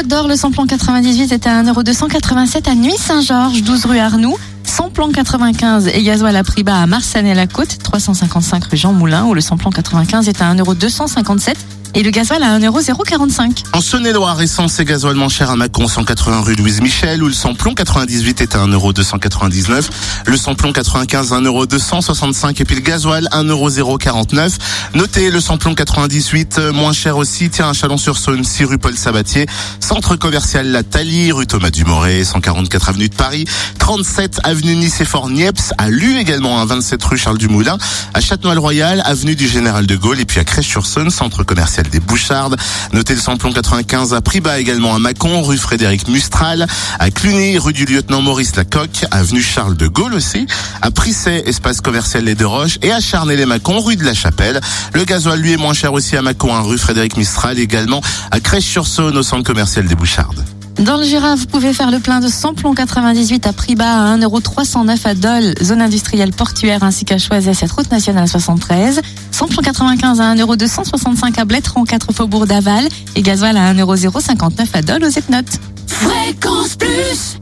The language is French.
Côte le samplon 98 est à 1,287€ à Nuit Saint-Georges, 12 rue Arnoux. Samplon 95 et gasoil à prix bas à Marsanne et la Côte, 355 rue Jean Moulin, où le samplon 95 est à 1,257€ et le gasoil à 1,045€. En Saône-et-Loire, essence et gasoil moins cher à Mâcon, 180 rue Louise Michel, où le samplon 98 est à 1,299€, le samplon 95 1,265€ et puis le gasoil 1,049€. Notez le samplon 98 euh, moins cher aussi, tiens à Chalon-sur-Saône, 6 rue Paul Sabatier, centre commercial La Thalie, rue Thomas Dumoré, 144 avenue de Paris, 37 avenue Nice et Fort Niepce, à Lu également, à 27 rue Charles Dumoulin, à Châtenois-le-Royal, avenue du Général de Gaulle. Et puis à Crèche-sur-Saône, centre commercial des Bouchardes. Notez le samplon 95 à prix bas également à Mâcon, rue Frédéric Mustral, à Cluny, rue du lieutenant Maurice Lacocque, avenue Charles de Gaulle aussi, à Prissay, espace commercial Les Deux Roches et à Charnay-les-Mâcon, rue de la Chapelle. Le gasoil lui est moins cher aussi à Mâcon, hein, rue Frédéric Mistral également à Crèche-sur-Saône au centre commercial des Bouchardes. Dans le Jura, vous pouvez faire le plein de samplon 98 à prix bas à 1,309€ à Dole, zone industrielle portuaire ainsi qu'à Choiset, cette route nationale 73. Samplon 95 à 1,265€ à Blétran, 4 faubourg d'Aval et gasoil à 1,059€ à Dole aux Epnotes. Fréquence Plus